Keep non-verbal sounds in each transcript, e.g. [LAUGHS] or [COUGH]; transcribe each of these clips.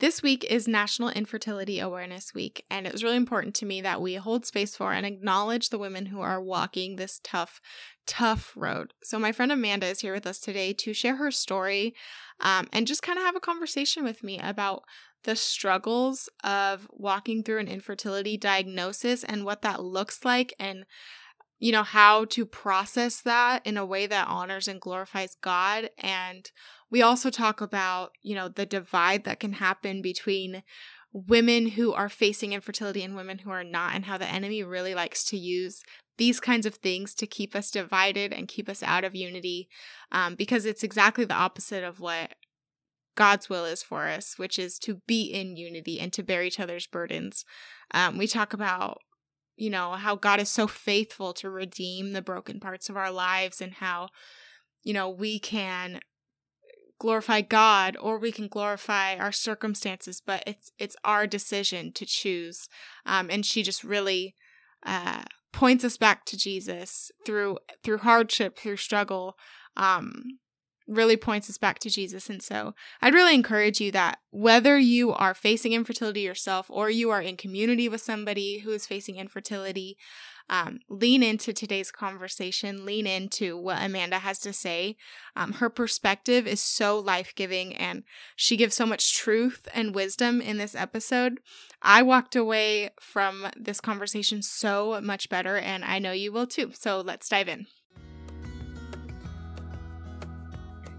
This week is National Infertility Awareness Week, and it was really important to me that we hold space for and acknowledge the women who are walking this tough, tough road. So, my friend Amanda is here with us today to share her story um, and just kind of have a conversation with me about the struggles of walking through an infertility diagnosis and what that looks like and you know how to process that in a way that honors and glorifies God and we also talk about, you know, the divide that can happen between women who are facing infertility and women who are not, and how the enemy really likes to use these kinds of things to keep us divided and keep us out of unity um, because it's exactly the opposite of what God's will is for us, which is to be in unity and to bear each other's burdens. Um, we talk about, you know, how God is so faithful to redeem the broken parts of our lives and how, you know, we can glorify God or we can glorify our circumstances, but it's it's our decision to choose. Um, and she just really uh, points us back to Jesus through through hardship, through struggle. Um, really points us back to Jesus. And so I'd really encourage you that whether you are facing infertility yourself or you are in community with somebody who is facing infertility, um, lean into today's conversation, lean into what Amanda has to say. Um, her perspective is so life giving and she gives so much truth and wisdom in this episode. I walked away from this conversation so much better, and I know you will too. So let's dive in.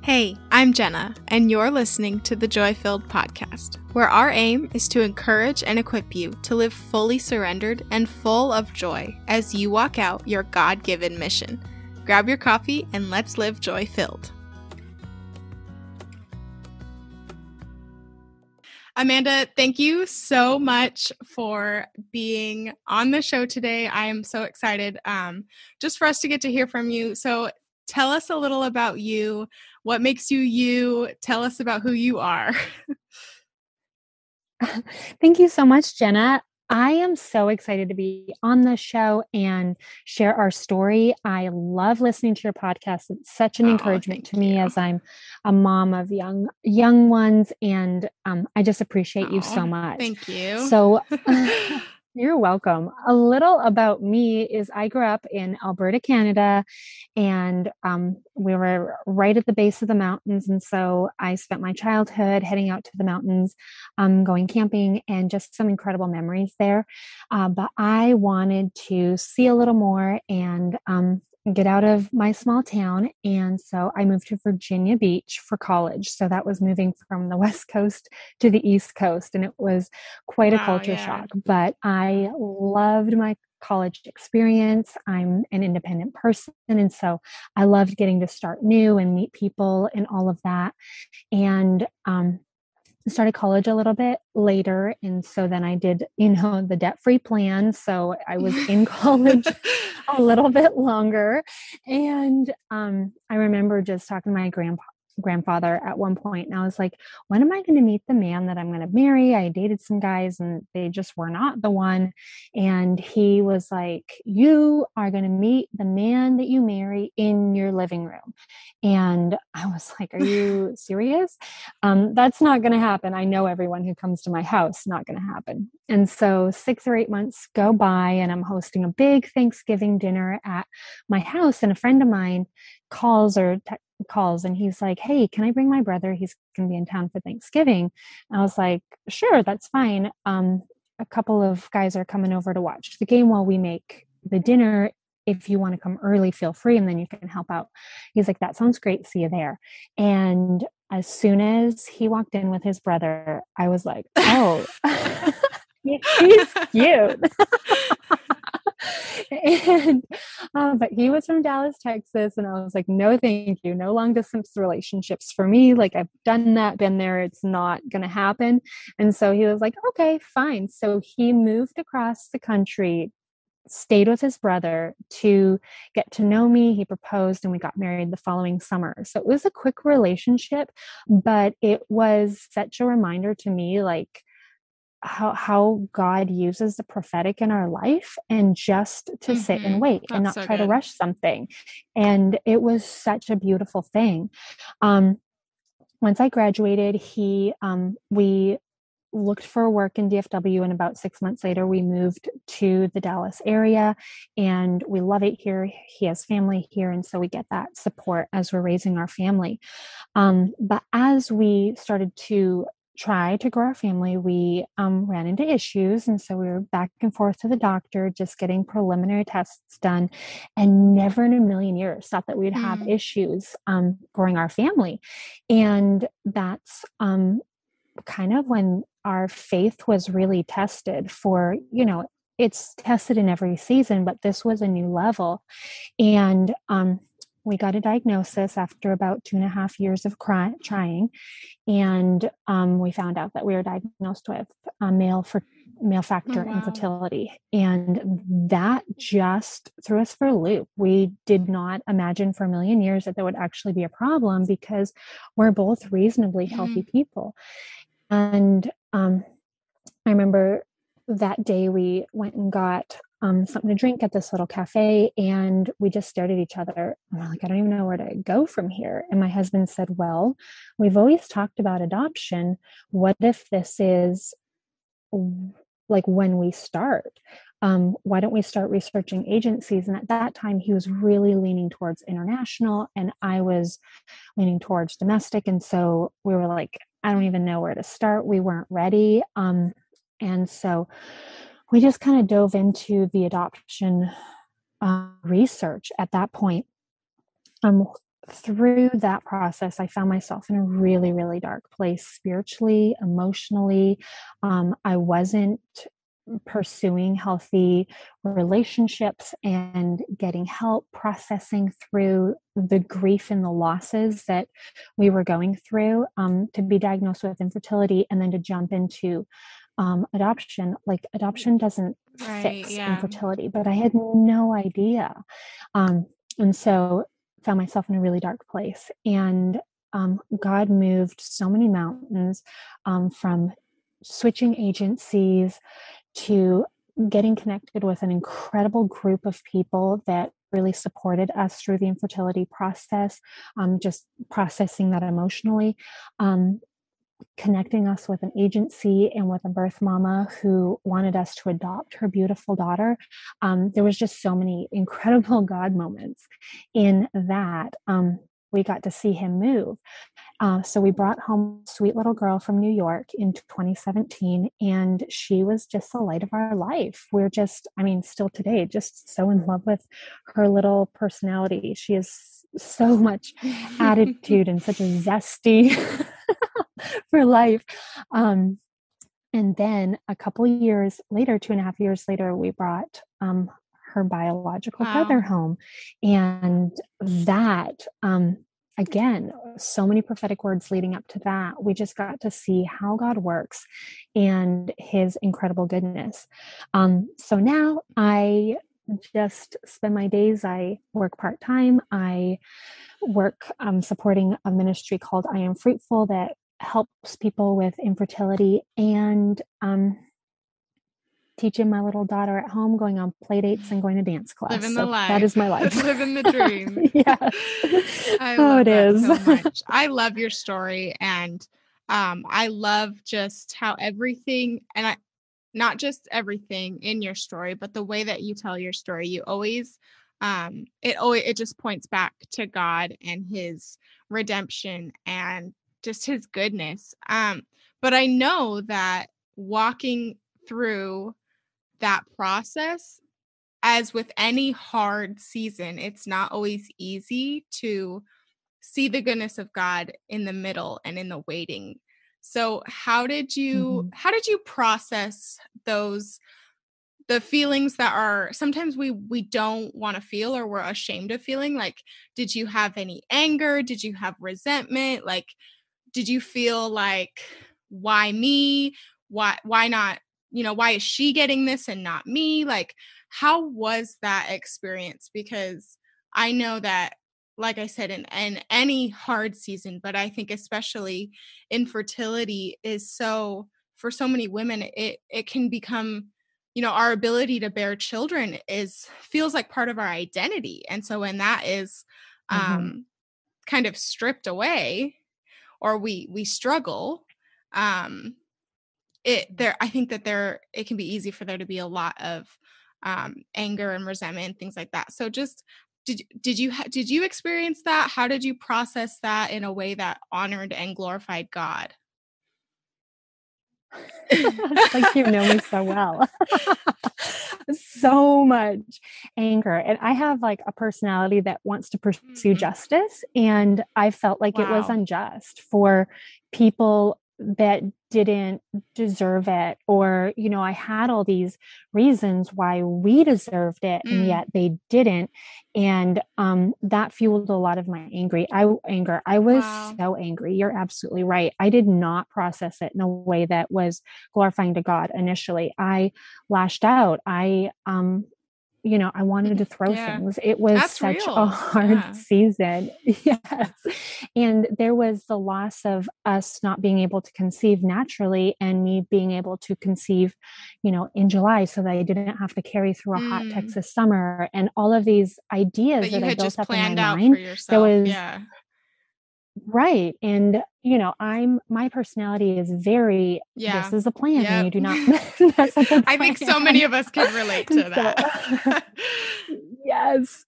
Hey, I'm Jenna, and you're listening to the Joy Filled Podcast, where our aim is to encourage and equip you to live fully surrendered and full of joy as you walk out your God given mission. Grab your coffee and let's live joy filled. Amanda, thank you so much for being on the show today. I am so excited um, just for us to get to hear from you. So, tell us a little about you. What makes you you? Tell us about who you are. [LAUGHS] Thank you so much, Jenna. I am so excited to be on the show and share our story. I love listening to your podcast. It's such an oh, encouragement to me you. as I'm a mom of young young ones, and um, I just appreciate oh, you so much. Thank you. So. [LAUGHS] [LAUGHS] You're welcome. A little about me is I grew up in Alberta, Canada, and um, we were right at the base of the mountains. And so I spent my childhood heading out to the mountains, um, going camping, and just some incredible memories there. Uh, but I wanted to see a little more and um, get out of my small town. And so I moved to Virginia Beach for college. So that was moving from the [LAUGHS] West Coast to the East Coast. And it was quite wow, a culture yeah. shock. But I loved my college experience. I'm an independent person. And so I loved getting to start new and meet people and all of that. And um, started college a little bit later and so then i did you know [LAUGHS] the debt free plan so i was in [LAUGHS] college a little bit longer. And um, i remember just talking to my grandpa grandfather at one point and I was like, when am I going to meet the man that I'm going to marry? I dated some guys and they just were not the one. And he was like, you are going to meet the man that you marry in your living room. And I was like, are [LAUGHS] you serious? Um, that's not going to happen. I know everyone who comes to my house, not going to happen. And so six or eight months go by and I'm hosting a big Thanksgiving dinner at my house and a friend of mine calls or te- calls and he's like, Hey, can I bring my brother? He's going to be in town for Thanksgiving. And I was like, Sure, that's fine. Um, a couple of guys are coming over to watch the game while we make the dinner. If you want to come early, feel free and then you can help out. He's like, That sounds great. See you there. And as soon as he walked in with his brother, I was like, Oh, [LAUGHS] he's cute. [LAUGHS] [LAUGHS] and um, but he was from Dallas, Texas, and I was like, no, thank you, no long distance relationships for me. Like I've done that, been there, it's not gonna happen. And so he was like, okay, fine. So he moved across the country stayed with his brother to get to know me. He proposed and we got married the following summer. So it was a quick relationship, but it was such a reminder to me like how how God uses the prophetic in our life and just to mm-hmm. sit and mm-hmm. wait That's and not so try good. to rush something. And it was such a beautiful thing. Um once I graduated, he um we looked for work in DFW, and about six months later, we moved to the Dallas area. And we love it here. He has family here. And so we get that support as we're raising our family. Um, but as we started to try to grow our family, we um, ran into issues. And so we were back and forth to the doctor, just getting preliminary tests done, and never in a million years thought that we'd have mm. issues um, growing our family. And that's um, kind of when our faith was really tested for, you know, it's tested in every season, but this was a new level. And um, we got a diagnosis after about two and a half years of cry- trying, and um, we found out that we were diagnosed with a male for male oh, factor oh, wow. infertility, and that just threw us for a loop. We did not imagine for a million years that there would actually be a problem because we're both reasonably healthy mm-hmm. people, and um, I remember that day we went and got um, something to drink at this little cafe and we just stared at each other. And we're like, I don't even know where to go from here. And my husband said, Well, we've always talked about adoption. What if this is like when we start? Um, why don't we start researching agencies? And at that time, he was really leaning towards international, and I was leaning towards domestic. And so we were like, I don't even know where to start. We weren't ready. Um, and so we just kind of dove into the adoption uh, research at that point. Um, through that process, I found myself in a really, really dark place spiritually, emotionally. Um, I wasn't pursuing healthy relationships and getting help processing through the grief and the losses that we were going through um, to be diagnosed with infertility and then to jump into um, adoption like adoption doesn't right, fix yeah. infertility but i had no idea um, and so found myself in a really dark place and um, god moved so many mountains um, from switching agencies to getting connected with an incredible group of people that really supported us through the infertility process um, just processing that emotionally um, connecting us with an agency and with a birth mama who wanted us to adopt her beautiful daughter. Um, there was just so many incredible [LAUGHS] God moments in that. Um, we got to see him move. Uh, so we brought home a sweet little girl from New York in 2017, and she was just the light of our life. We're just, I mean, still today, just so in love with her little personality. She has so much [LAUGHS] attitude and such a zesty [LAUGHS] [LAUGHS] for life. Um, and then a couple years later, two and a half years later, we brought um, her biological wow. brother home. And that, um, again, so many prophetic words leading up to that. We just got to see how God works and his incredible goodness. Um, so now I just spend my days, I work part time. I work um, supporting a ministry called I Am Fruitful that helps people with infertility and um, teaching my little daughter at home, going on play dates and going to dance class. Living so the life. That is my life. [LAUGHS] Living the dream. [LAUGHS] yeah. [LAUGHS] I oh, it is. so much. I love your story and um, I love just how everything and I not just everything in your story, but the way that you tell your story. You always um it always it just points back to God and his redemption and just his goodness. Um, but I know that walking through that process, as with any hard season, it's not always easy to see the goodness of God in the middle and in the waiting. So how did you mm-hmm. how did you process those the feelings that are sometimes we we don't want to feel or we're ashamed of feeling like did you have any anger did you have resentment like did you feel like why me? Why why not you know why is she getting this and not me? Like how was that experience? Because i know that like i said in, in any hard season but i think especially infertility is so for so many women it it can become you know our ability to bear children is feels like part of our identity. And so when that is mm-hmm. um kind of stripped away or we we struggle um it there i think that there it can be easy for there to be a lot of um, anger and resentment and things like that. So just did did you did you experience that? How did you process that in a way that honored and glorified god like you know me so well. [LAUGHS] so much anger. And I have like a personality that wants to pursue mm-hmm. justice. And I felt like wow. it was unjust for people that didn't deserve it or you know i had all these reasons why we deserved it mm. and yet they didn't and um, that fueled a lot of my angry i anger i was wow. so angry you're absolutely right i did not process it in a way that was glorifying to god initially i lashed out i um you know, I wanted to throw yeah. things. It was That's such real. a hard yeah. season. [LAUGHS] yes. And there was the loss of us not being able to conceive naturally and me being able to conceive, you know, in July so that I didn't have to carry through a mm. hot Texas summer and all of these ideas that, that I built up in my mind. There was yeah. Right. And, you know, I'm, my personality is very, yeah. this is a plan. Yep. And you do not [LAUGHS] [LAUGHS] I think so many of us can relate to that. [LAUGHS] yes.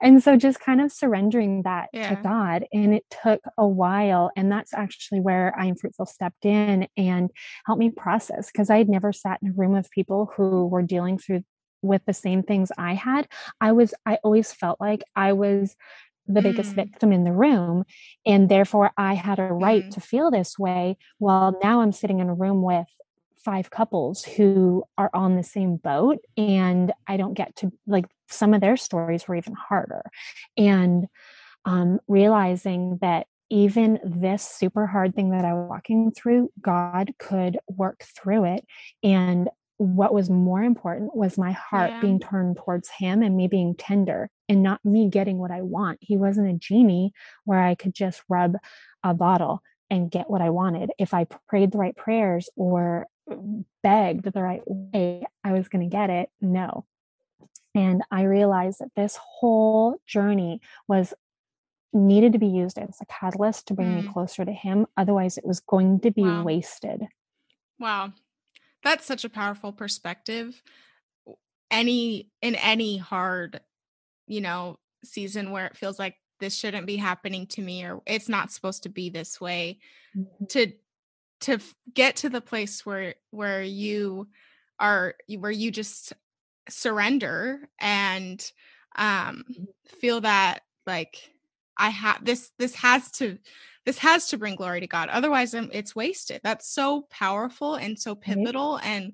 And so just kind of surrendering that yeah. to God. And it took a while. And that's actually where I am fruitful stepped in and helped me process because I had never sat in a room of people who were dealing through with the same things I had. I was, I always felt like I was the biggest mm. victim in the room and therefore i had a right mm. to feel this way well now i'm sitting in a room with five couples who are on the same boat and i don't get to like some of their stories were even harder and um, realizing that even this super hard thing that I was walking through, God could work through it. And what was more important was my heart yeah. being turned towards him and me being tender and not me getting what I want. He wasn't a genie where I could just rub a bottle and get what I wanted. If I prayed the right prayers or begged the right way, I was going to get it. No. And I realized that this whole journey was needed to be used as a catalyst to bring mm. me closer to him. Otherwise, it was going to be wow. wasted. Wow. That's such a powerful perspective. Any in any hard, you know, season where it feels like this shouldn't be happening to me or it's not supposed to be this way mm-hmm. to to get to the place where where you are where you just surrender and um mm-hmm. feel that like i have this this has to this has to bring glory to God. Otherwise, um, it's wasted. That's so powerful and so pivotal. Mm-hmm. And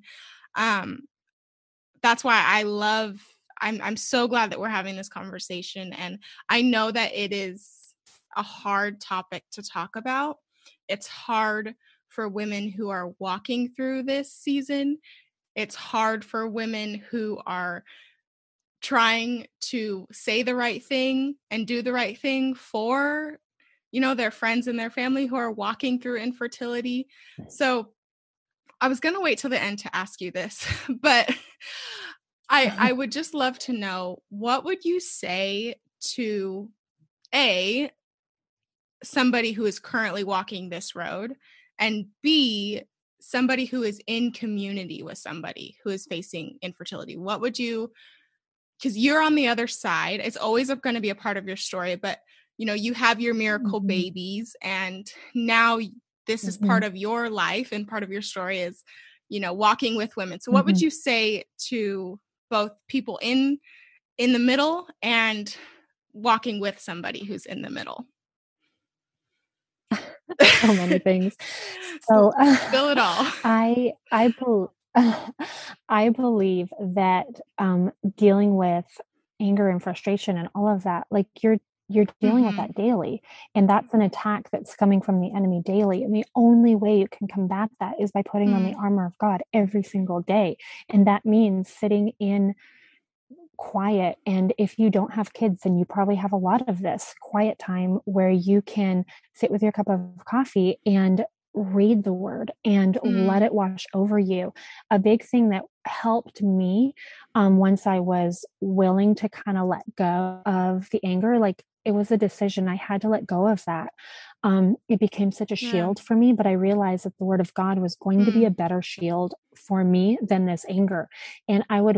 um, that's why I love, I'm, I'm so glad that we're having this conversation. And I know that it is a hard topic to talk about. It's hard for women who are walking through this season. It's hard for women who are trying to say the right thing and do the right thing for you know, their friends and their family who are walking through infertility. So I was going to wait till the end to ask you this, [LAUGHS] but I uh-huh. I would just love to know what would you say to a somebody who is currently walking this road and b somebody who is in community with somebody who is facing infertility? What would you because you're on the other side it's always going to be a part of your story but you know you have your miracle mm-hmm. babies and now this is mm-hmm. part of your life and part of your story is you know walking with women so what mm-hmm. would you say to both people in in the middle and walking with somebody who's in the middle [LAUGHS] so many things [LAUGHS] so [LAUGHS] fill it all i i believe I believe that um, dealing with anger and frustration and all of that, like you're you're dealing mm-hmm. with that daily and that's an attack that's coming from the enemy daily and the only way you can combat that is by putting mm-hmm. on the mm. armor of god every single day and that means sitting in quiet and if you don't have kids then you probably have a lot of this quiet time where you can sit with your cup of coffee and read the word and mm. let it wash over you. A big thing that helped me um, once I was willing to kind of let go of the anger, like it was a decision i had to let go of that um, it became such a shield yeah. for me. But I realized that the word of God was going mm. to be a mm. better shield for me than this anger. And I would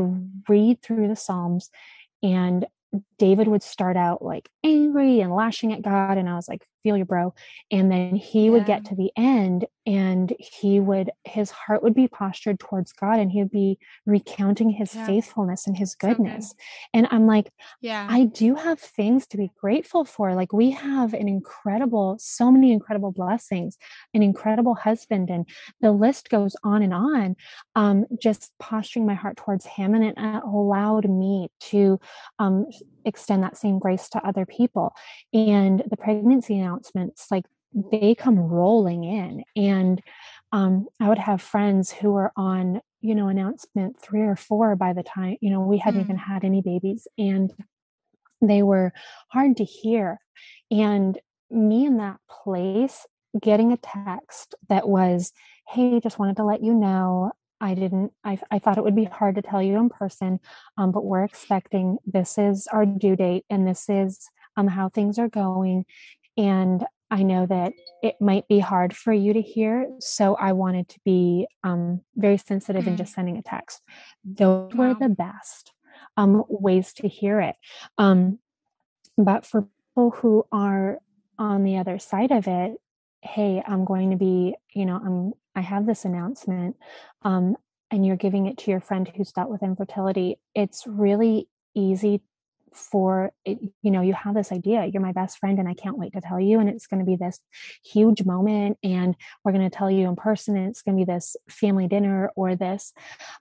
read through the Psalms and David would start out like angry and lashing at God. And I was like, feel your bro. And then he yeah. would get to the end and he would, his heart would be postured towards God and he would be recounting his yeah. faithfulness and his goodness. So and I'm like, yeah, I do have things to be grateful for. Like we have an incredible, so many incredible blessings, an incredible husband. And the list goes on and on. Um, just posturing my heart towards him. And it allowed me to um, extend that same grace to other people. And the pregnancy announcements, like they come rolling in. And um, I would have friends who were on, you know, announcement three or four by the time, you know, we hadn't mm. even had any babies. And they were hard to hear. And me in that place, getting a text that was, Hey, just wanted to let you know I didn't, I, I thought it would be hard to tell you in person, um, but we're expecting this is our due date and this is um, how things are going. And I know that it might be hard for you to hear. So I wanted to be um, very sensitive mm-hmm. in just sending a text. Those wow. were the best um, ways to hear it. Um, but for people who are on the other side of it, hey, I'm going to be, you know, I'm I have this announcement, um, and you're giving it to your friend who's dealt with infertility, it's really easy for it, you know you have this idea you're my best friend and i can't wait to tell you and it's going to be this huge moment and we're going to tell you in person and it's going to be this family dinner or this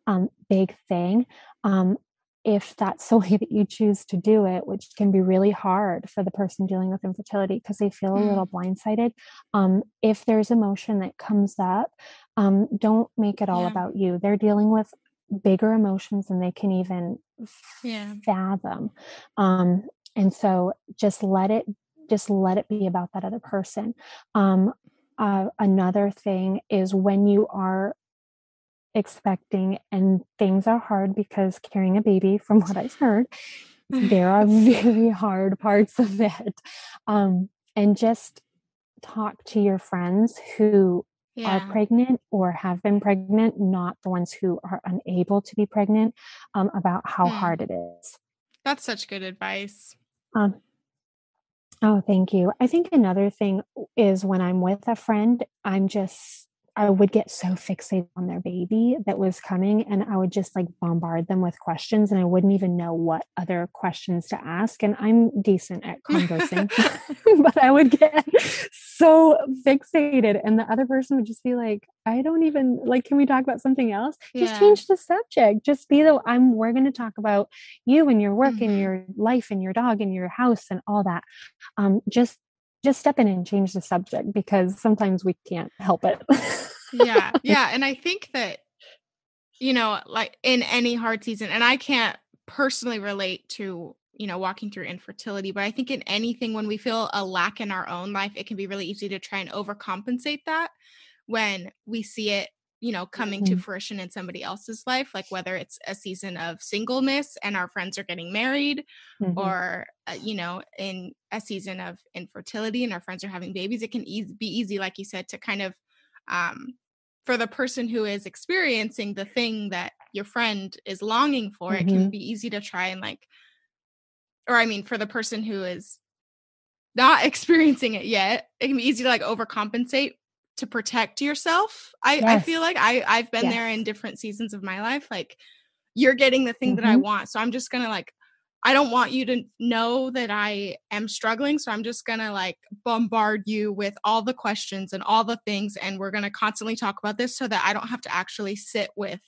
um, big thing um, if that's the [LAUGHS] way that you choose to do it, which can be really hard for the person dealing with infertility because they feel a mm. little blindsided. Um, if there's emotion that comes up, um, don't make it all yeah. about you. They're dealing with bigger emotions than they can even yeah. fathom. Um, and so just let it just let it be about that other person. Um, uh, another thing is when you are expecting and things are hard because carrying a baby from what i've heard there are [LAUGHS] very hard parts of it um, and just talk to your friends who yeah. are pregnant or have been pregnant not the ones who are unable to be pregnant um, about how mm. hard it is that's such good advice um, oh thank you i think another thing is when i'm with a friend i'm just I would get so fixated on their baby that was coming and I would just like bombard them with questions and I wouldn't even know what other questions to ask. And I'm decent at conversing, [LAUGHS] but I would get so fixated and the other person would just be like, I don't even like, can we talk about something else? Yeah. Just change the subject. Just be the I'm we're gonna talk about you and your work mm-hmm. and your life and your dog and your house and all that. Um, just just step in and change the subject because sometimes we can't help it. yeah. [LAUGHS] Yeah. And I think that, you know, like in any hard season, and I can't personally relate to, you know, walking through infertility, but I think in anything when we feel a lack in our own life, it can be really easy to try and overcompensate that when we see it you know coming mm-hmm. to fruition in somebody else's life like whether it's a season of singleness and our friends are getting married mm-hmm. or uh, you know in a season of infertility and our friends are having babies it can e- be easy like you said to kind of um for the person who is experiencing the thing that your friend is longing for mm-hmm. it can mm-hmm. be easy to try and like or i mean for the person who is not [LAUGHS] experiencing it yet it can be easy to like overcompensate to protect yourself. I, yes. I feel like I, I've been yes. there in different seasons of my life. Like you're getting the thing mm-hmm. that I mm-hmm. want. So I'm just gonna like I don't want you to know that I am struggling. So I'm just going to like bombard you with all the questions and all the things. And we're going to constantly talk about this so that I don't have to actually sit with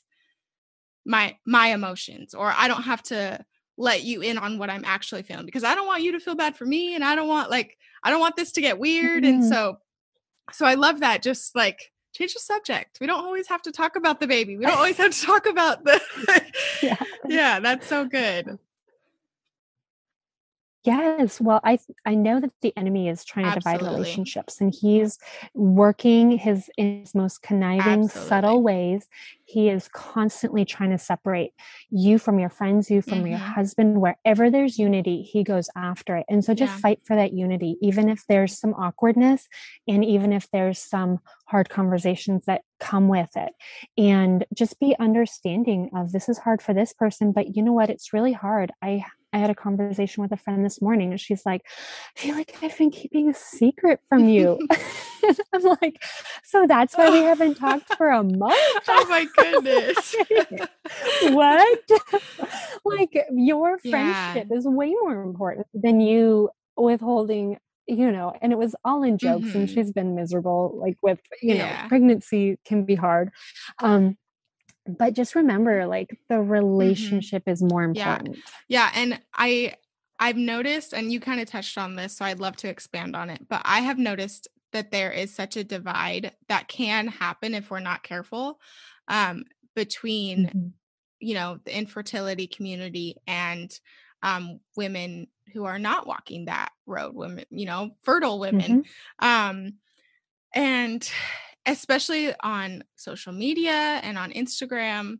my, my emotions or I don't have to let you in on what I'm actually feeling because I don't want you to feel bad for me. And I don't want like, I don't want this to get weird. Mm-hmm. And so so I love that. Just like change the subject. We don't always have to talk about the baby. We don't always have to talk about the. [LAUGHS] yeah. [LAUGHS] yeah, that's so good. Yes. Well, I I know that the enemy is trying to divide relationships and he's working his in his most conniving, Absolutely. subtle ways. He is constantly trying to separate you from your friends, you from your Mhm. husband. Wherever there's unity, he goes after it. And so just Yeah. fight for that unity, even if there's some awkwardness and even if there's some hard conversations that come with it. And just be understanding of this is hard for this person, but you know what? It's really hard. I I had a conversation with a friend this morning and she's like, I feel like I've been keeping a secret from you. [LAUGHS] [LAUGHS] I'm like, so that's why we haven't talked for a month. [LAUGHS] oh my goodness. what? like your Yeah. friendship is way more important than you withholding you know and it was all in jokes and Mhm. she's been miserable like with you know pregnancy can be hard um but just remember like the relationship is more Mm-hmm. Yeah. important Yeah, and I I've noticed and you kind of touched on this so I'd love to expand on it, but I have noticed that there is such a divide that can happen if we're not careful um between Mhm. you know the infertility community and um women who are not walking that road women you know fertile women Mhm. um and especially on social media and on Instagram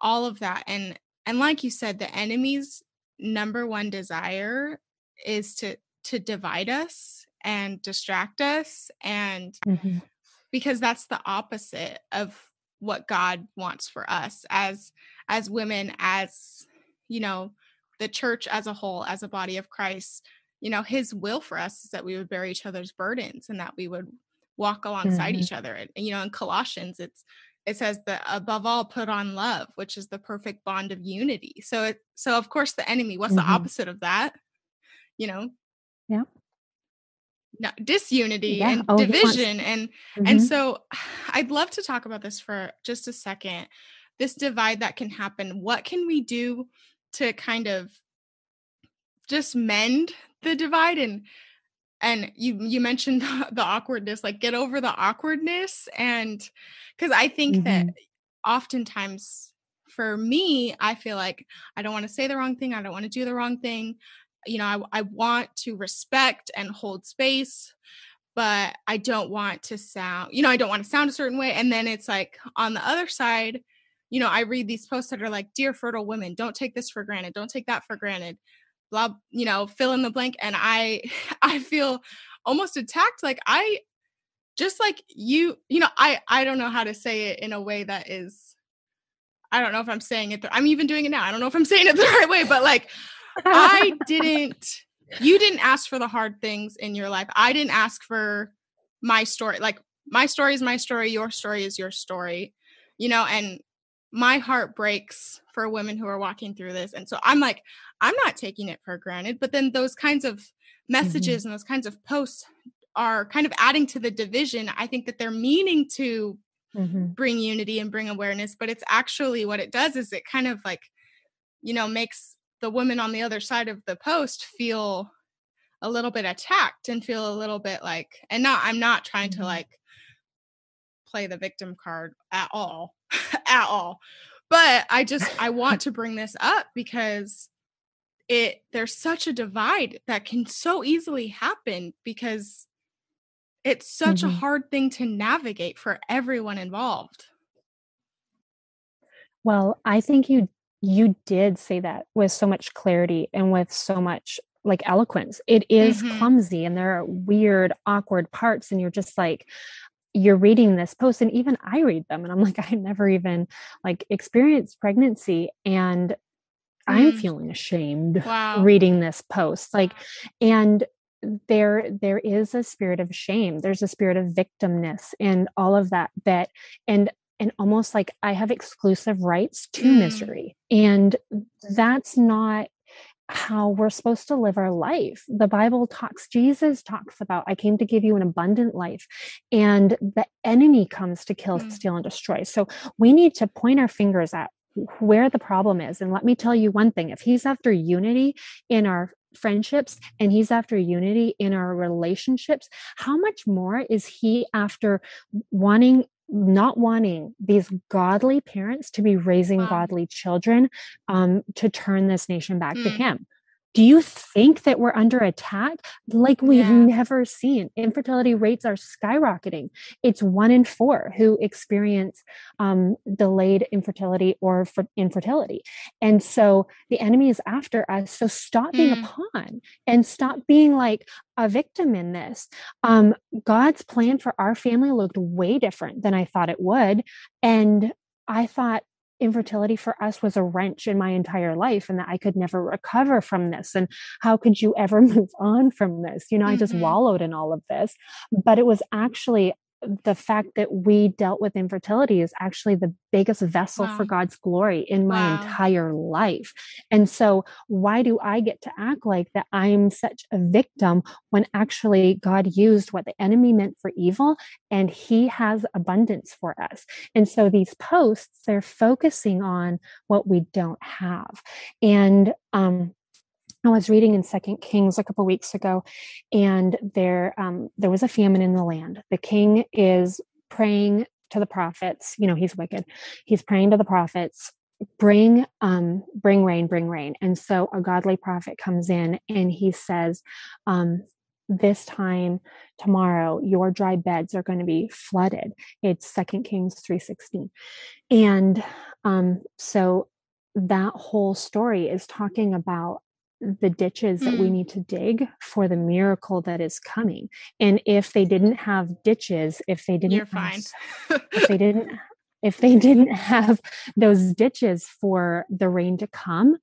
all of that and and like you said the enemy's number one desire is to to divide us and distract us and Mhm. because that's the opposite of what God wants for us as as women as you know the church as a whole as a body of Christ you know his will for us is that we would bear each other's burdens and that we would walk alongside Mhm. each other and you know in Colossians it's it says that above all put on love which is the perfect bond of unity so it so of course the enemy what's the Mhm. opposite of that you know Yeah. no, disunity Yeah. and Oh, division and and Mhm. so [SIGHS] I'd love to talk about this for just a second. This divide that can happen. What can we do to kind of just mend the divide and and you you mentioned [LAUGHS] the, the awkwardness like get over the awkwardness and cuz I think that Mhm. oftentimes for me I feel like I don't want to say the wrong thing, I don't want to do the wrong thing. You know, I I want to respect and hold space but I don't want to sound, you know, I don't want to sound a certain way. And then it's like on the other side, you know, I read these posts that are like, Dear fertile women, don't take this for granted, don't take that for granted, blah, you know, fill in the blank. And I [LAUGHS] I feel almost attacked. Like I just like you, you know, I I don't know how to say it in a way that is I don't know if I'm saying it. The, I'm even doing it now. I don't know if I'm [LAUGHS] saying it the right way, but like I [LAUGHS] didn't you didn't ask for the hard things in your life. I didn't ask for my story. Like my story is my story, your story is your story. You know, and my heart breaks for women who are walking through this. And so I'm like I'm not taking it for granted, but then those kinds of messages and those kinds of posts are kind of adding to the division. I think that they're meaning to Mhm. bring unity and bring awareness, but it's actually what it does is it kind of like, you know, makes the woman on the other side of the post feel a little bit attacked and feel a little bit like, and not, I'm not trying to Mhm. like play the victim card at all, [LAUGHS] at all. But I just, I want to bring this up because it, there's such a divide that can so easily happen because it's such a Mhm. hard thing to navigate for everyone involved. Well, I think you you did say that with so much clarity and with so much like eloquence. It is Mhm. clumsy and there are weird, awkward parts, and you're just like, you're reading this post, and even I read them, and I'm like, [LAUGHS] I never even like experienced pregnancy, and I'm Mm. feeling ashamed Wow. reading this post. Like, and there there is a spirit of shame there's a spirit of victimness and all of that that and and almost like i have exclusive rights to Mm. misery and that's not how we're supposed to live our life the bible talks jesus talks about i came to give you an abundant life and the enemy comes to kill Mm. steal and destroy so we need to point our fingers at where the problem is and let me tell you one thing if he's after unity in our friendships and he's after unity in our relationships how much more is he after wanting not wanting these godly parents to be raising Wow. godly children um, to turn this nation back to Mm. him do you think that we're under attack? Like we've yeah. never seen. Infertility rates are skyrocketing. It's one in four who experience um, delayed infertility or infertility. And so the enemy is after us. So stop being mm. a pawn and stop being like a victim in this. Um, god's plan for our family looked way different than i thought it would. And I thought infertility for us was a wrench in my entire life and that I could never recover from this. And how could you ever [LAUGHS] move on from this? You know, mm-hmm. I just mm-hmm. wallowed in all of this. But it was actually the fact that we dealt with infertility is actually the biggest vessel wow. for God's glory in my wow. entire life. And so, why do I get to act like that I'm such a victim when actually God used what the enemy meant for evil and he has abundance for us? And so, these posts, they're focusing on what we don't have. And, um, I was reading in Second Kings a couple weeks ago, and there um, there was a famine in the land. The king is praying to the prophets. You know, he's wicked. He's praying to the prophets, bring um, bring rain, bring rain. And so a godly prophet comes in and he says, um, this time tomorrow your dry beds are going to be flooded it's second kings 316 and um, so that whole story is talking about the ditches mm. that we mm. need to dig for the miracle that is coming. And if they didn't have ditches, if they didn't You're fine. if [LAUGHS] they didn't if they didn't have those ditches for the rain to come,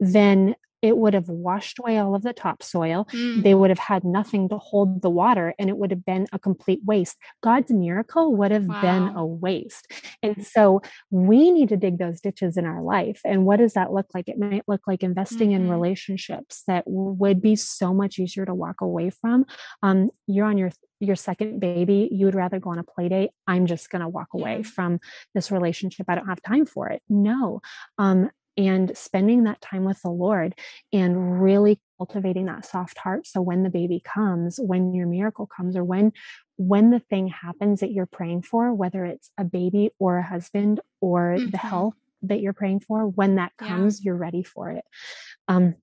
then it would have washed away all of the topsoil. Mm. They would have had nothing to hold the water and it would have been a complete waste. God's miracle would have wow. been a waste. And so we need to dig those ditches in our life. And what does that look like? It might look like investing mm-hmm. in relationships that would be so much easier to walk away from. Um, you're on your your second baby, you would rather go on a play date. I'm just going to walk away from this relationship. I don't have time for it. No. Um, and spending that time with the Lord and really cultivating that soft heart. So when the baby comes, when your miracle comes, or when when the thing happens that you're praying for, whether it's a baby or a husband or mm-hmm. the health that you're praying for, when that comes, yeah. you're ready for it. Um,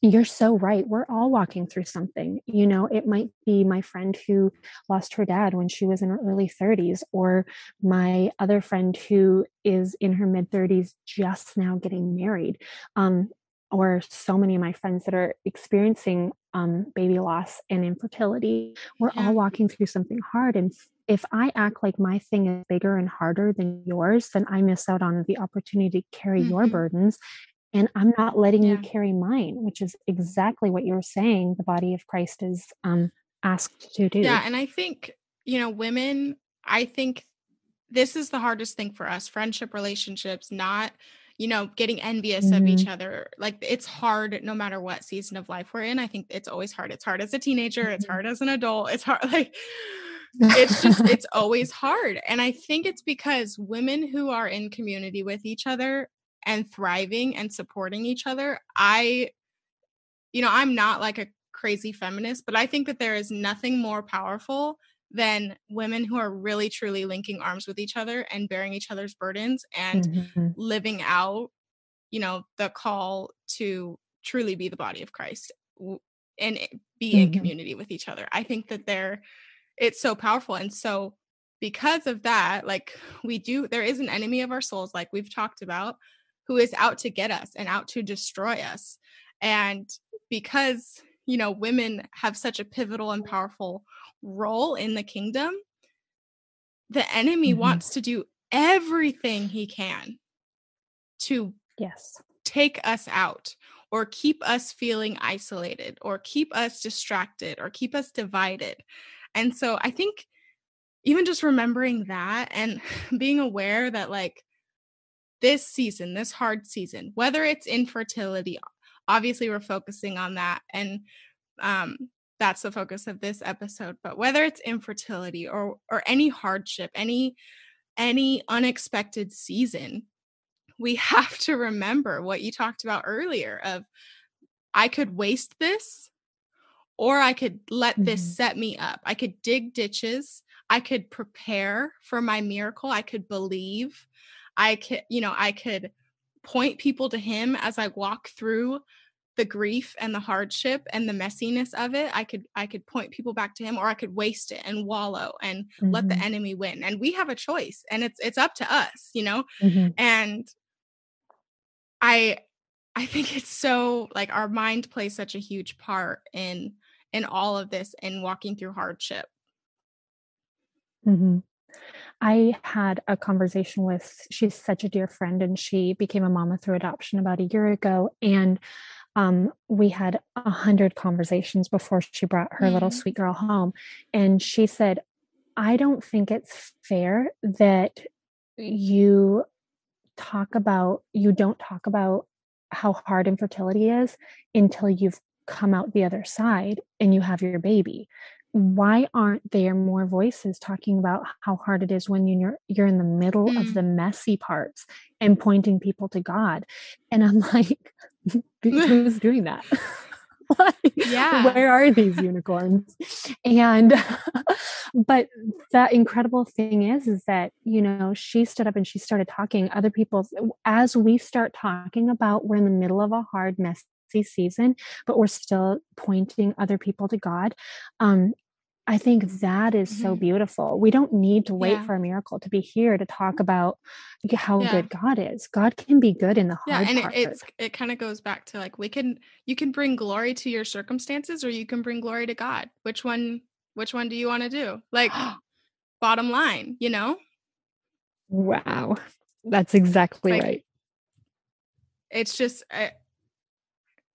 you're so right. We're all walking through something. You know, it might be my friend who lost her dad when she was in her early 30s, or my other friend who is in her mid 30s just now getting married. Um, or so many of my friends that are experiencing um, baby loss and infertility. We're yeah. all walking through something hard. And if I act like my thing is bigger and harder than yours, then I miss out on the opportunity to carry mm-hmm. your burdens and i'm not letting yeah. you carry mine which is exactly what you were saying the body of christ is um asked to do yeah and i think you know women i think this is the hardest thing for us friendship relationships not you know getting envious mm-hmm. of each mm-hmm. other like it's hard no matter what season of life we're in i think it's always hard it's hard as a teenager mm-hmm. it's hard as an adult it's hard [LAUGHS] like it's just [LAUGHS] it's always hard and i think it's because women who are in community with each other and thriving and supporting each other. I, you know, I'm not like a crazy feminist, but I think that there is nothing more powerful than women who are really truly linking arms with each other and bearing each other's burdens and mm-hmm. living out, you know, the call to truly be the body of Christ and be mm-hmm. in community with each other. I think that they're it's so powerful and so because of that like we do there is an enemy of our souls like we've talked about who is out to get us and out to destroy us. And because, you know, women have such a pivotal and powerful role in the kingdom, the enemy mm-hmm. wants to do everything he can to yes take us out or keep us feeling isolated or keep us distracted or keep us divided. And so I think even just remembering that and [LAUGHS] being aware that like this season, this hard season, whether it's infertility, obviously we're focusing on that. And um, that's the focus of this episode. But whether it's infertility or or any hardship, any any unexpected season, we [LAUGHS] have to remember what you talked about earlier of I could waste this or I could let mm-hmm. this set me up. I could dig ditches. I could prepare for my miracle. I could believe. I could, you know, I could point people to him as I walk through the grief and the hardship and the messiness of it i could i could point people back to him or i could waste it and wallow and mm-hmm. let the mm-hmm. enemy win and we have a choice and it's it's up to us you know mm-hmm. and i i think it's so like our mind plays such a huge part in in all of this in walking through hardship mm-hmm. I had a conversation with, she's such a dear friend, and she became a mama through adoption about a year ago. And um, we had a hundred conversations before she brought her mm-hmm. little sweet girl home. And she said, I don't think it's fair that you talk about, you don't talk about how hard infertility is until you've come out the other side and you have your baby why aren't there more voices talking about how hard it is when you're you're in the middle mm. of the messy parts and pointing people to God? And I'm [LAUGHS] like, who's [LAUGHS] doing that? [LAUGHS] like, yeah. Where are these unicorns? and but the incredible thing is, is that you know she stood up and she started talking. Other people, as we start talking about, we're in the middle of a hard mess season, but we're still pointing other people to God. Um, I think that is mm-hmm. so beautiful. We don't need to wait yeah. for a miracle to be here to talk about how yeah. good God is. God can be good in the hard yeah, and part. it, it's it kind of goes back to like we can you can bring glory to your circumstances or you can bring glory to God. Which one which one do you want to do? Like [GASPS] bottom line, you know? Wow. That's exactly like, right. It's just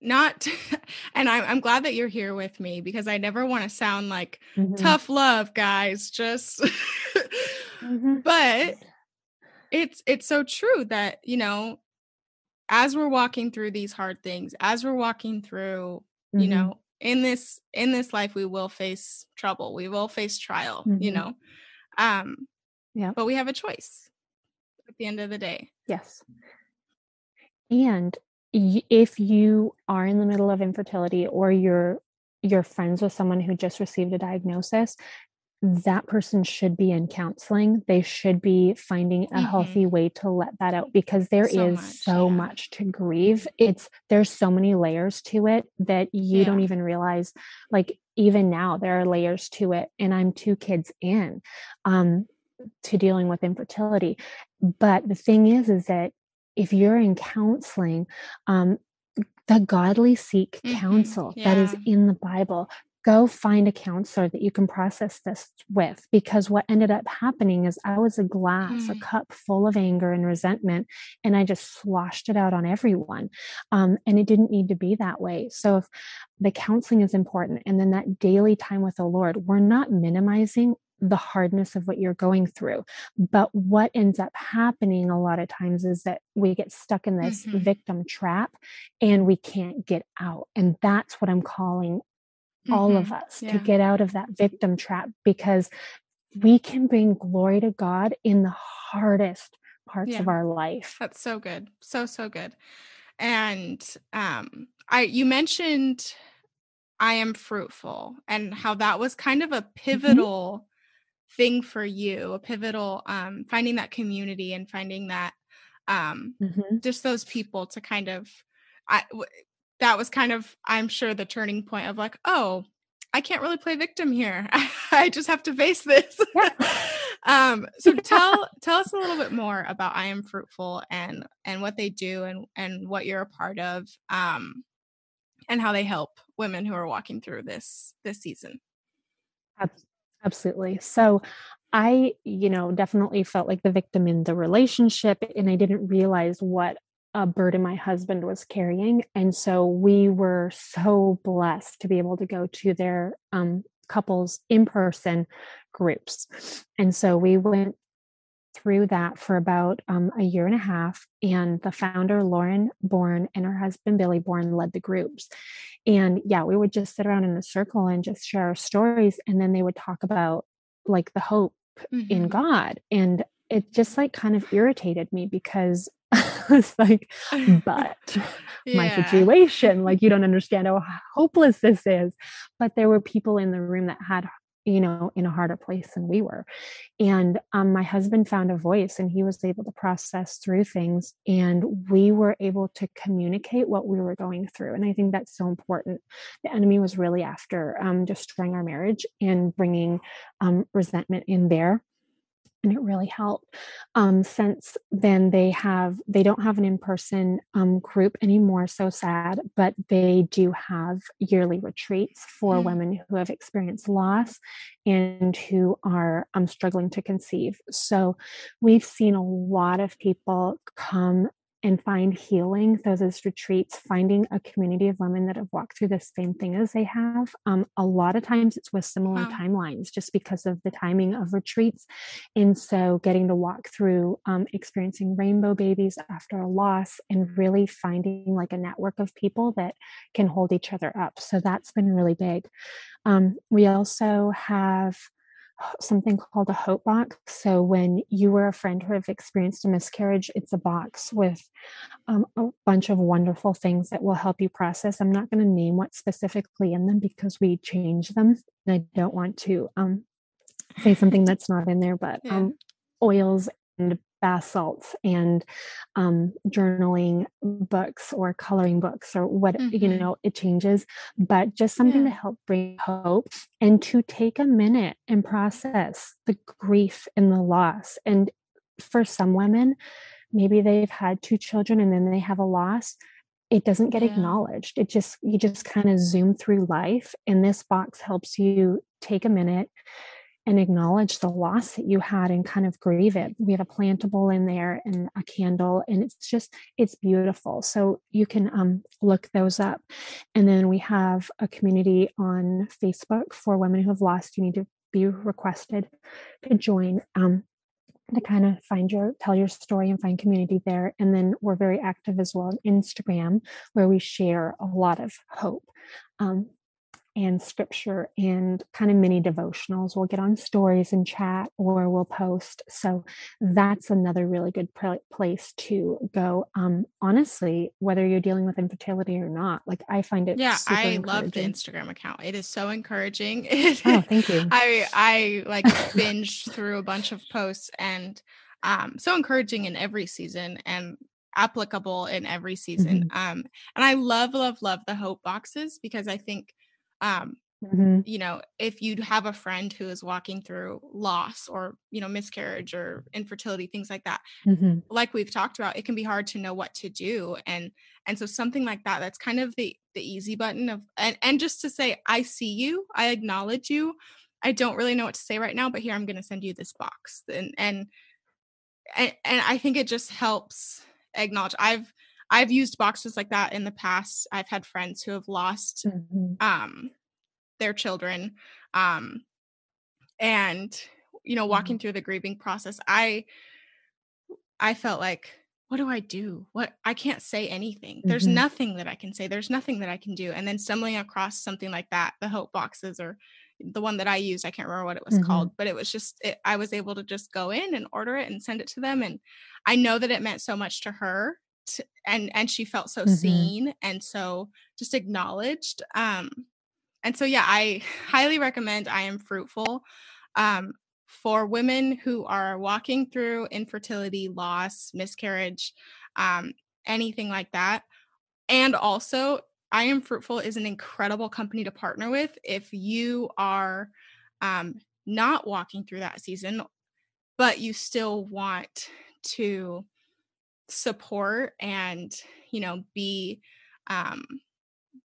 not [LAUGHS] and I'm, I'm glad that you're here with me because i never want to sound like mm-hmm. tough love guys just mm-hmm. [LAUGHS] but it's it's so true that you know as we're walking through these hard things as we're walking through mm-hmm. you know in this in this life we will face trouble we will face trial you mm-hmm. know um yeah but we have a choice at the end of the day yes and if you are in the middle of infertility or you're you're friends with someone who just received a diagnosis that person should be in counseling they should be finding a mm-hmm. healthy way to let that out because there so is much, so yeah. much to grieve it's there's so many layers to it that you yeah. don't even realize like even now there are layers to it and i'm two kids in um to dealing with infertility but the thing is is that if you're in counseling, um, the godly seek mm-hmm. counsel yeah. that is in the Bible. Go find a counselor that you can process this with. Because what ended up happening is I was a glass, mm. a cup full of anger and resentment, and I just sloshed it out on everyone. Um, and it didn't need to be that way. So if the counseling is important, and then that daily time with the Lord, we're not minimizing the hardness of what you're going through. But what ends up happening a lot of times is that we get stuck in this mm-hmm. victim trap and we can't get out. And that's what I'm calling mm-hmm. all of us yeah. to get out of that victim trap because we can bring glory to God in the hardest parts yeah. of our life. That's so good. So so good. And um I you mentioned I am fruitful and how that was kind of a mm-hmm. pivotal thing for you, a pivotal um, finding that community and finding that um, mm-hmm. just those people to kind of I w- that was kind of I'm sure the turning point of like, oh, I can't really play victim here. [LAUGHS] I just have to face this. Yeah. [LAUGHS] um, so tell tell us a little bit more about I am fruitful and and what they do and and what you're a part of um, and how they help women who are walking through this this season. Absolutely. So I, you know, definitely felt like the victim in the relationship, and I didn't realize what a burden my husband was carrying. And so we were so blessed to be able to go to their um, couples in person groups. And so we went through that for about um, a year and a half. And the founder, Lauren Bourne, and her husband, Billy Bourne, led the groups. And yeah, we would just sit around in a circle and just share our stories. And then they would talk about like the hope mm-hmm. in God. And it just like kind of irritated me because [LAUGHS] it's like, [LAUGHS] but yeah. my situation, like you don't understand how hopeless this is. But there were people in the room that had you know, in a harder place than we were. And um, my husband found a voice and he was able to process through things. And we were able to communicate what we were going through. And I think that's so important. The enemy was really after um, destroying our marriage and bringing um, resentment in there and it really helped um, since then they have they don't have an in-person um, group anymore so sad but they do have yearly retreats for mm. women who have experienced loss and who are um, struggling to conceive so we've seen a lot of people come and find healing through those retreats, finding a community of women that have walked through the same thing as they have. Um, a lot of times it's with similar wow. timelines just because of the timing of retreats. And so getting to walk through um, experiencing rainbow babies after a loss and really finding like a network of people that can hold each other up. So that's been really big. Um, we also have something called a hope box. So when you or a friend who have experienced a miscarriage, it's a box with um, a bunch of wonderful things that will help you process. I'm not going to name what's specifically in them because we change them. And I don't want to um, say something that's not in there, but yeah. um, oils and bath salts and um, journaling books or coloring books or what mm-hmm. you know it changes but just something yeah. to help bring hope and to take a minute and process the grief and the loss and for some women maybe they've had two children and then they have a loss it doesn't get yeah. acknowledged it just you just kind of zoom through life and this box helps you take a minute and acknowledge the loss that you had and kind of grieve it. We have a plantable in there and a candle, and it's just, it's beautiful. So you can um, look those up. And then we have a community on Facebook for women who have lost. You need to be requested to join. Um, to kind of find your tell your story and find community there and then we're very active as well on instagram where we share a lot of hope um, and scripture and kind of mini devotionals. We'll get on stories and chat or we'll post. So that's another really good pr- place to go. Um, honestly, whether you're dealing with infertility or not, like I find it. Yeah, I love the Instagram account. It is so encouraging. [LAUGHS] oh, thank you. I I like [LAUGHS] binged through a bunch of posts and um so encouraging in every season and applicable in every season. Mm-hmm. Um, and I love, love, love the hope boxes because I think um, mm-hmm. you know if you have a friend who is walking through loss or you know miscarriage or infertility things like that mm-hmm. like we've talked about it can be hard to know what to do and and so something like that that's kind of the the easy button of and and just to say i see you i acknowledge you i don't really know what to say right now but here i'm going to send you this box and and and, and i think it just helps acknowledge i've I've used boxes like that in the past. I've had friends who have lost mm-hmm. um their children um and you know walking mm-hmm. through the grieving process I I felt like what do I do? What I can't say anything. Mm-hmm. There's nothing that I can say. There's nothing that I can do. And then stumbling across something like that, the hope boxes or the one that I used, I can't remember what it was mm-hmm. called, but it was just it, I was able to just go in and order it and send it to them and I know that it meant so much to her and and she felt so mm-hmm. seen and so just acknowledged um and so yeah i [LAUGHS] highly recommend i am fruitful um for women who are walking through infertility loss miscarriage um anything like that and also i am fruitful is an incredible company to partner with if you are um not walking through that season but you still want to support and you know be um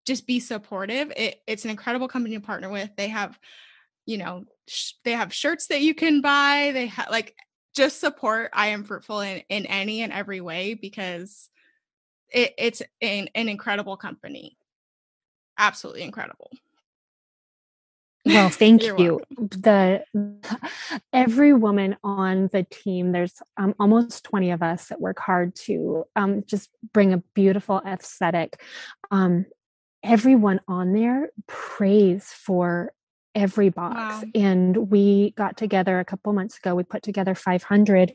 just be supportive. It, it's an incredible company to partner with. They have you know sh- they have shirts that you can buy. They have like just support. I am fruitful in in any and every way because it, it's an, an incredible company. Absolutely incredible well, thank you. The every woman on the team, there's um, almost 20 of us that work hard to um, just bring a beautiful aesthetic. Um, everyone on there prays for every box wow. and we got together a couple months ago we put together 500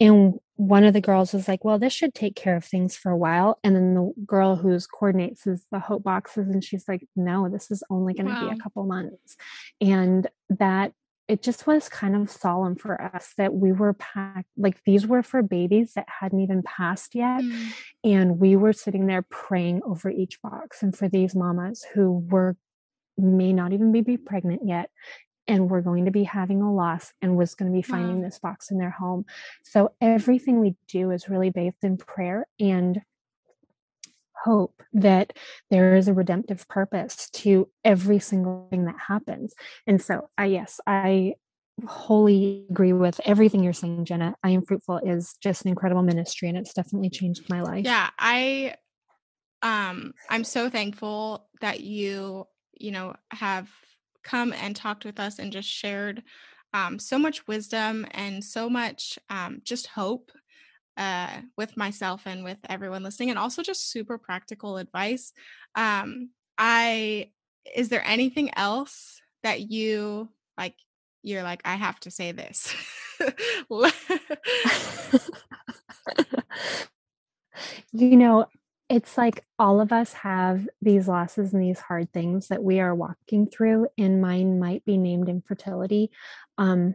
and one of the girls was like well this should take care of things for a while and then the girl who's coordinates is the hope boxes and she's like no this is only going to wow. be a couple months and that it just was kind of solemn for us that we were packed like these were for babies that hadn't even passed yet mm. and we were sitting there praying over each box and for these mamas who were may not even be pregnant yet and we're going to be having a loss and was going to be finding wow. this box in their home so everything we do is really based in prayer and hope that there is a redemptive purpose to every single thing that happens. And so, I yes, I wholly agree with everything you're saying, Jenna. I am fruitful is just an incredible ministry, and it's definitely changed my life. Yeah, I, um, I'm so thankful that you, you know, have come and talked with us and just shared um, so much wisdom and so much um, just hope uh, with myself and with everyone listening, and also just super practical advice. Um, I is there anything else that you like? You're like, I have to say this. [LAUGHS] [LAUGHS] you know, it's like all of us have these losses and these hard things that we are walking through, and mine might be named infertility. Um,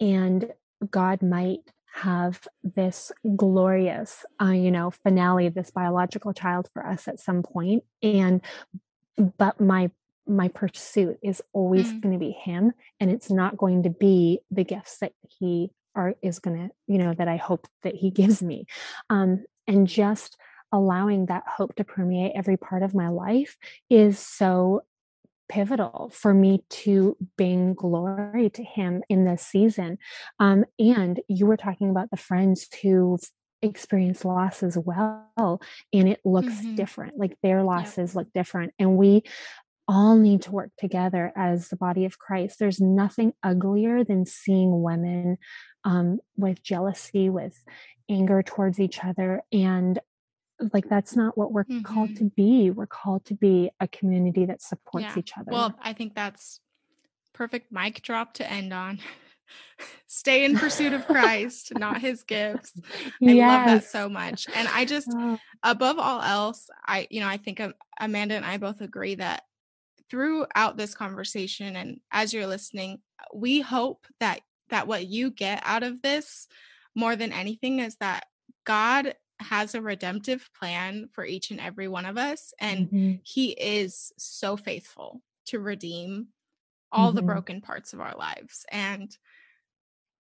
and God might have this glorious uh, you know finale this biological child for us at some point and but my my pursuit is always mm. going to be him and it's not going to be the gifts that he are is going to you know that i hope that he [LAUGHS] gives me um and just allowing that hope to permeate every part of my life is so pivotal for me to bring glory to him in this season. Um, and you were talking about the friends who've experienced loss as well, and it looks mm-hmm. different. Like their losses yep. look different. And we all need to work together as the body of Christ. There's nothing uglier than seeing women um, with jealousy, with anger towards each other. And like that's not what we're mm-hmm. called to be we're called to be a community that supports yeah. each other well i think that's perfect mic drop to end on [LAUGHS] stay in pursuit of christ not his gifts [LAUGHS] i yes. love that so much and i [LAUGHS] just oh. above all else i you know i think amanda and i both agree that throughout this conversation and as you're listening we hope that that what you get out of this more than anything is that god has a redemptive plan for each and every one of us and mm-hmm. he is so faithful to redeem all mm-hmm. the broken parts of our lives and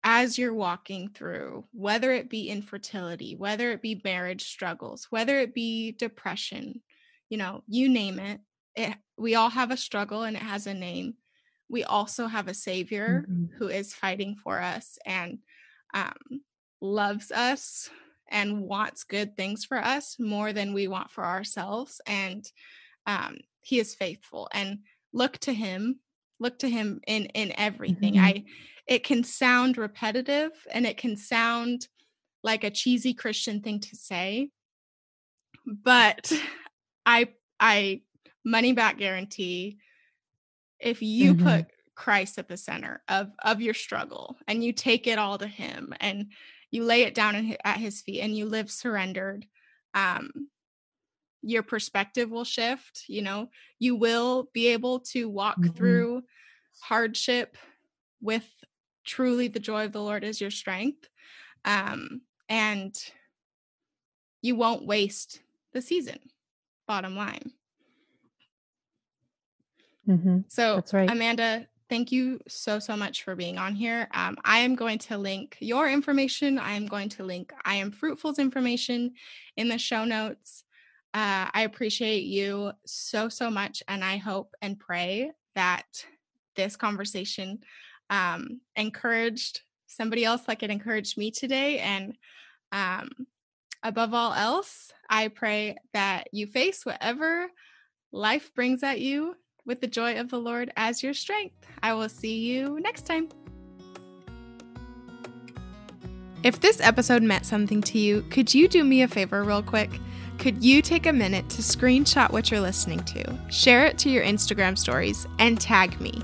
as you're walking through whether it be infertility whether it be marriage struggles whether it be depression you know you name it it we all have a struggle and it has a name we also have a savior mm-hmm. who is fighting for us and um, loves us and wants good things for us more than we want for ourselves. And um, he is faithful and look to him, look to him in, in everything. Mm-hmm. I, it can sound repetitive and it can sound like a cheesy Christian thing to say, but I, I money back guarantee if you mm-hmm. put Christ at the center of of your struggle and you take it all to him and you lay it down at his feet and you live surrendered um your perspective will shift you know you will be able to walk mm-hmm. through hardship with truly the joy of the lord is your strength um and you won't waste the season bottom line mm-hmm. so that's right amanda thank you so, so much for being on here. Um, I am going to link your information. I am going to link I Am Fruitful's information in the show notes. Uh, I appreciate you so, so much. And I hope and pray that this conversation um, encouraged somebody else like it encouraged me today. And um, above all else, I pray that you face whatever life brings at you with the joy of the Lord as your strength. I will see you next time. If this episode meant something to you, could you do me a favor, real quick? Could you take a minute to screenshot what you're listening to, share it to your Instagram stories, and tag me?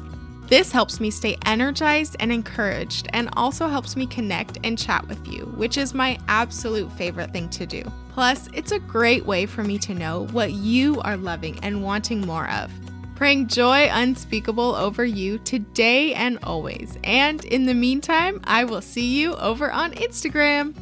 This helps me stay energized and encouraged, and also helps me connect and chat with you, which is my absolute favorite thing to do. Plus, it's a great way for me to know what you are loving and wanting more of. Praying joy unspeakable over you today and always. And in the meantime, I will see you over on Instagram.